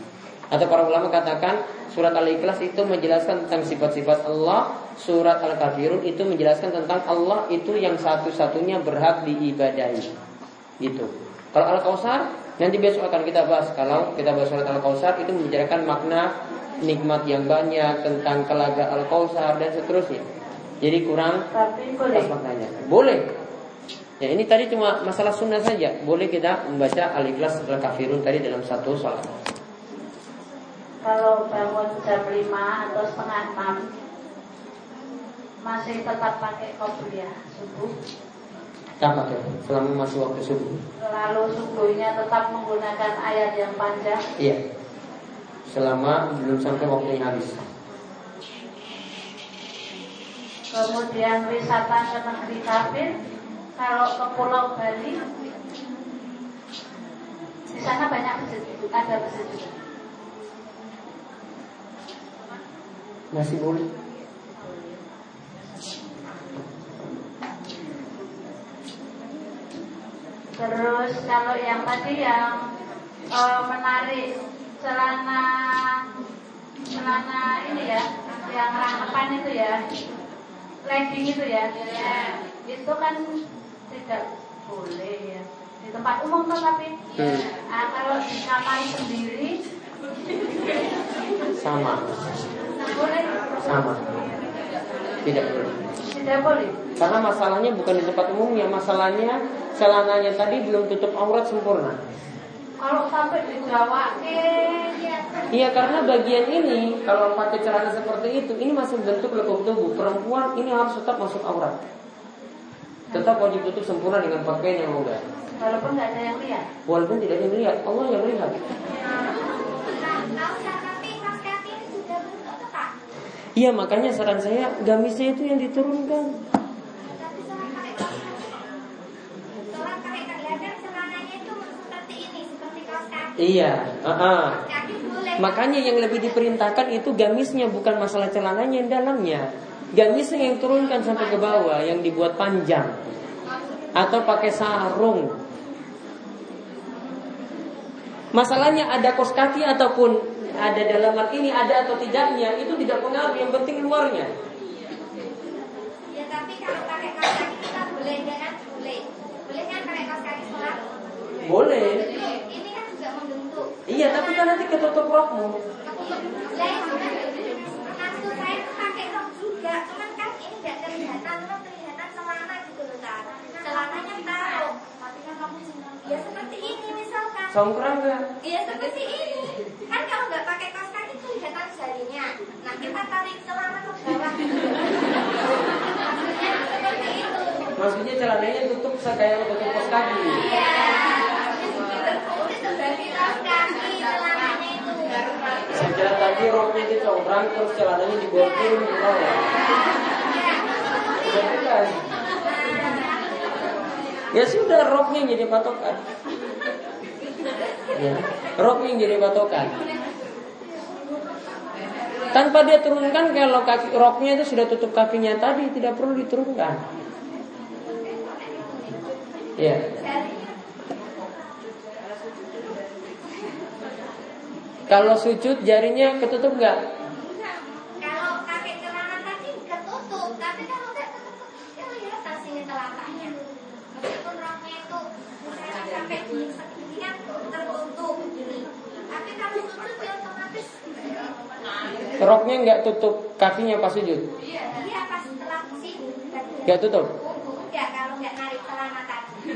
Atau para ulama katakan surat Al-Ikhlas itu menjelaskan tentang sifat-sifat Allah, surat Al-Kafirun itu menjelaskan tentang Allah itu yang satu-satunya berhak diibadahi. Gitu. Kalau Al-Kausar nanti besok akan kita bahas. Kalau kita bahas surat Al-Kausar itu membicarakan makna nikmat yang banyak tentang telaga al kausar dan seterusnya. Jadi kurang Tapi boleh. pas maknanya. Boleh. Ya ini tadi cuma masalah sunnah saja. Boleh kita membaca al-ikhlas al kafirun tadi dalam satu sholat. Kalau bangun jam 5 atau setengah 6 masih tetap pakai kopiah subuh. Apa tuh? Selama masih waktu subuh. Lalu subuhnya tetap menggunakan ayat yang panjang. Iya selama belum sampai waktunya habis. Kemudian wisata ke negeri kafir, kalau ke Pulau Bali, di sana banyak masjid, ada masjid juga. Masih boleh. Terus kalau yang tadi yang uh, menarik celana celana ini ya yang rangkapan itu ya legging itu ya, ya itu kan tidak boleh ya di tempat umum tuh tapi hmm. nah, kalau di kamar sendiri sama. Boleh. Sama tidak boleh tidak boleh karena masalahnya bukan di tempat umum ya masalahnya celananya tadi belum tutup aurat sempurna kalau sampai di Jawa Iya karena bagian ini kalau pakai celana seperti itu ini masih bentuk lekuk tubuh perempuan ini harus tetap masuk aurat. Tetap wajib tutup sempurna dengan pakaian yang mudah. Walaupun tidak ada yang lihat. Walaupun tidak ada yang lihat, Allah yang lihat. Iya makanya saran saya gamisnya itu yang diturunkan. Iya, uh -uh. makanya yang lebih diperintahkan itu gamisnya bukan masalah celananya yang dalamnya. Gamisnya yang turunkan sampai ke bawah, yang dibuat panjang atau pakai sarung. Masalahnya ada kos kaki ataupun ada dalaman ini ada atau tidaknya itu tidak pengaruh yang penting luarnya. Ya tapi kalau pakai kaos kaki kita boleh ya boleh. Boleh kan pakai kaos kaki sholat boleh. Ini kan juga membentuk. Iya tapi kan nanti ketutup rokmu. Kan maksud saya pakai rok juga. Cuman kan ini tidak kelihatan rok kelihatan celana gitu loh kan celananya taruh. Congkrang nggak? Iya seperti ini. Kan kalau nggak pakai kaos kaki kelihatan jarinya. Nah kita tarik celana ke bawah. Maksudnya seperti itu. Maksudnya celananya tutup kayak tutup kaos kaki. Iya. Saya kira tadi roknya itu congkrang terus celananya dibordir di bawah. Iya. Ya bukan. Ya sudah roknya jadi patokan. Ya, roknya jadi patokan. Tanpa dia turunkan kalau kaki roknya itu sudah tutup kakinya tadi tidak perlu diturunkan. Ya. Kalau sujud jarinya ketutup nggak? Kalau pakai celana tadi ketutup, tapi kalau nggak ketutup, ya kelihatan sini telapaknya. Meskipun roknya itu misalnya sampai di seginian tertutup gini. Tapi kalau sujud ya otomatis Roknya nggak tutup kakinya pas sujud? Iya pas setelah sini. Nggak tutup? Ya kalau nggak narik celana tadi.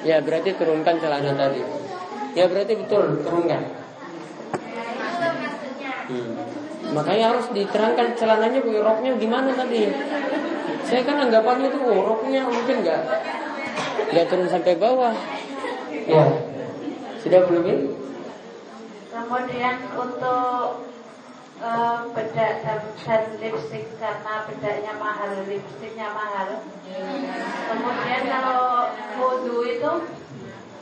Ya berarti turunkan celana tadi. Ya berarti betul turunkan. Nah, itu maksudnya. Hmm. Makanya harus diterangkan celananya pakai roknya gimana tadi. Saya kan anggapannya tuh oh, roknya mungkin nggak nggak turun sampai bawah. Ya sudah belum ini? Kemudian untuk eh, bedak dan, dan lipstick karena bedaknya mahal, lipstiknya mahal. Kemudian kalau wudhu itu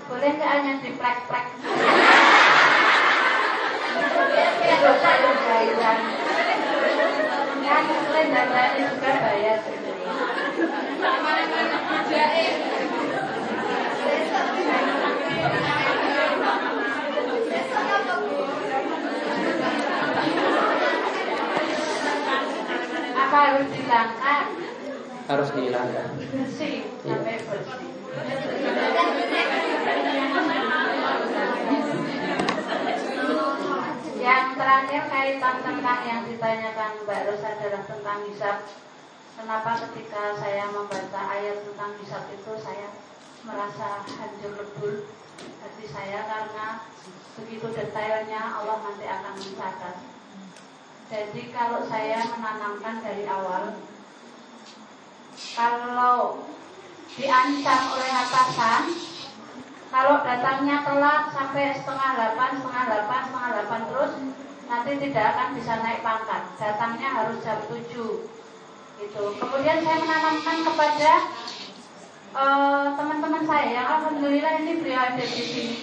boleh nggak hanya diplek-plek? Itu satu bayaran. Kan selain dan juga bayar. Apa harus dilangkah? Harus dihilangkan. Bersih sampai bersih. Yang terakhir kaitan tentang yang ditanyakan Mbak Ros adalah tentang hisab. Kenapa ketika saya membaca ayat tentang hisab itu saya merasa hancur lebur hati saya karena begitu detailnya Allah nanti akan mencatat. Jadi kalau saya menanamkan dari awal, kalau diancam oleh atasan, kalau datangnya telat sampai setengah delapan, setengah delapan, setengah delapan terus, nanti tidak akan bisa naik pangkat. Datangnya harus jam tujuh. Gitu. Kemudian saya menanamkan kepada eh, teman-teman saya yang alhamdulillah ini beliau ada di sini.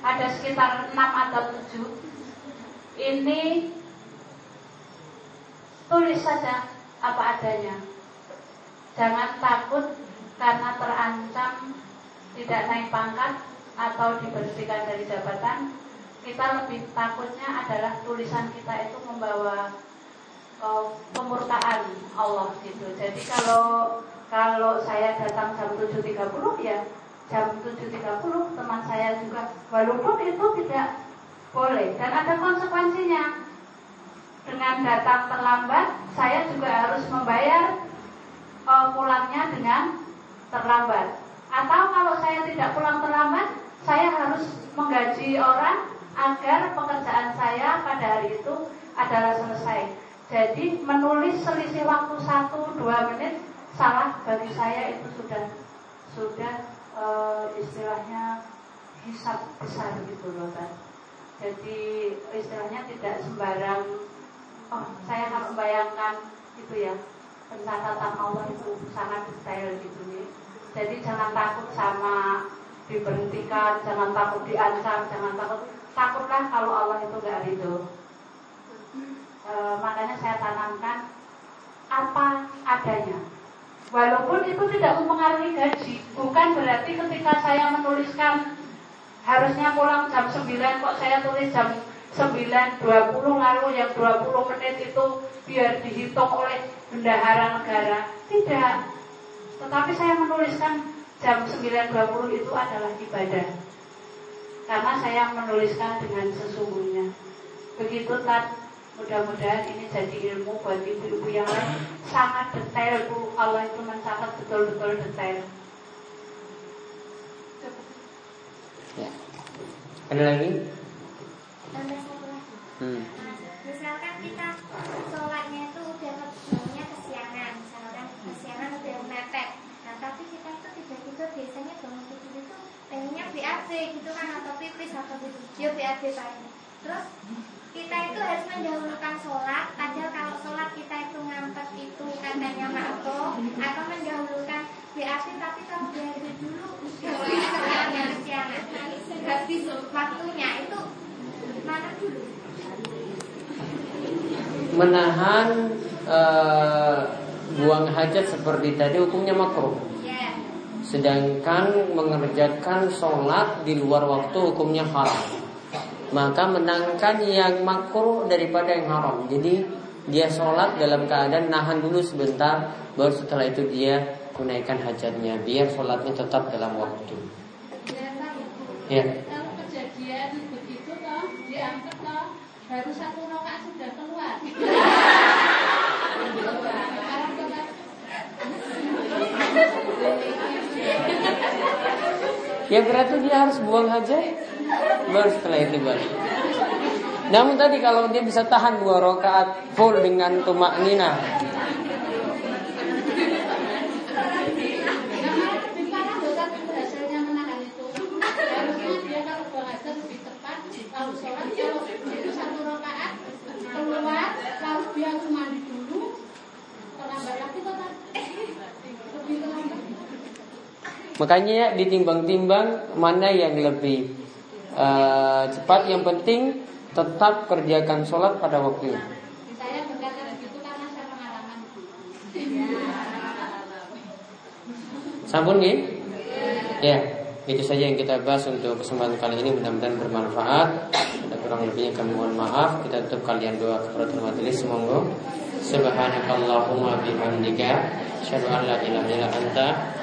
Ada sekitar enam atau tujuh. Ini tulis saja apa adanya. Jangan takut karena terancam tidak naik pangkat atau diberhentikan dari jabatan. Kita lebih takutnya adalah tulisan kita itu membawa uh, kemurkaan Allah gitu. Jadi kalau kalau saya datang jam 7.30 ya jam 7.30 teman saya juga walaupun itu tidak boleh dan ada konsekuensinya dengan datang terlambat saya juga harus membayar uh, pulangnya dengan terlambat. Atau kalau saya tidak pulang terlambat saya harus menggaji orang agar pekerjaan saya pada hari itu adalah selesai. Jadi menulis selisih waktu 1-2 menit salah bagi saya itu sudah sudah uh, istilahnya hisap besar gitu loh kan jadi istilahnya tidak sembarang saya harus membayangkan itu ya pencatatan Allah itu sangat detail gitu nih jadi jangan takut sama diberhentikan jangan takut diancam jangan takut. Takutlah kalau Allah itu gak ridho. E, makanya saya tanamkan apa adanya. Walaupun itu tidak mempengaruhi gaji bukan berarti ketika saya menuliskan harusnya pulang jam 9 kok saya tulis jam 9.20 lalu yang 20 menit itu biar dihitung oleh bendahara negara. Tidak. Tetapi saya menuliskan jam 9.20 itu adalah ibadah. Karena saya menuliskan dengan sesungguhnya. Begitu Tat, mudah-mudahan ini jadi ilmu buat ibu-ibu yang lain. Sangat detail Bu, Allah itu mencatat betul-betul detail. Ada lagi? Tambah satu lagi. Hmm. Nah, misalkan kita sholatnya itu udah bangunnya kesiangan, misalkan kesiangan udah mepet. Nah, tapi kita itu tiba-tiba biasanya bangun tidur itu pengennya BAB gitu kan atau pipis atau gitu. Ya BAB paling. Terus kita itu harus mendahulukan sholat, padahal kalau sholat kita itu ngampet itu katanya makro atau mendahulukan BAB tapi kalau BAB dulu kesiangan kesiangan habis waktunya itu mana dulu? Menahan eh, buang hajat seperti tadi hukumnya makruh. Sedangkan mengerjakan sholat di luar waktu hukumnya haram. Maka menangkan yang makruh daripada yang haram. Jadi dia sholat dalam keadaan nahan dulu sebentar, baru setelah itu dia menaikkan hajatnya. Biar sholatnya tetap dalam waktu. Ya. Kalau kejadian begitu toh diangkat toh baru satu rokaat sudah keluar. Ya berarti dia harus buang hajat baru setelah itu balik. Namun tadi kalau dia bisa tahan dua rakaat full dengan tumak nina, Di mana dosa berhasilnya menahan itu? Harusnya dia kalau buang hajar lebih tepat, lalu sholat kalau itu satu rokaat keluar, lalu dia harus mandi dulu, terlambat lagi toh kan? Lebih terlambat. Makanya ya ditimbang-timbang mana yang lebih eh, cepat. Yang penting tetap kerjakan sholat pada waktunya. Saya berkata begitu karena saya pengalaman. Sampun nih? Ya, itu saja yang kita bahas untuk kesempatan kali ini mudah-mudahan bermanfaat. Ada kurang lebihnya kami mohon maaf. Kita tutup kalian doa kepada majelis semoga Subhanakallahumma bihamdika asyhadu an la ilaha illa anta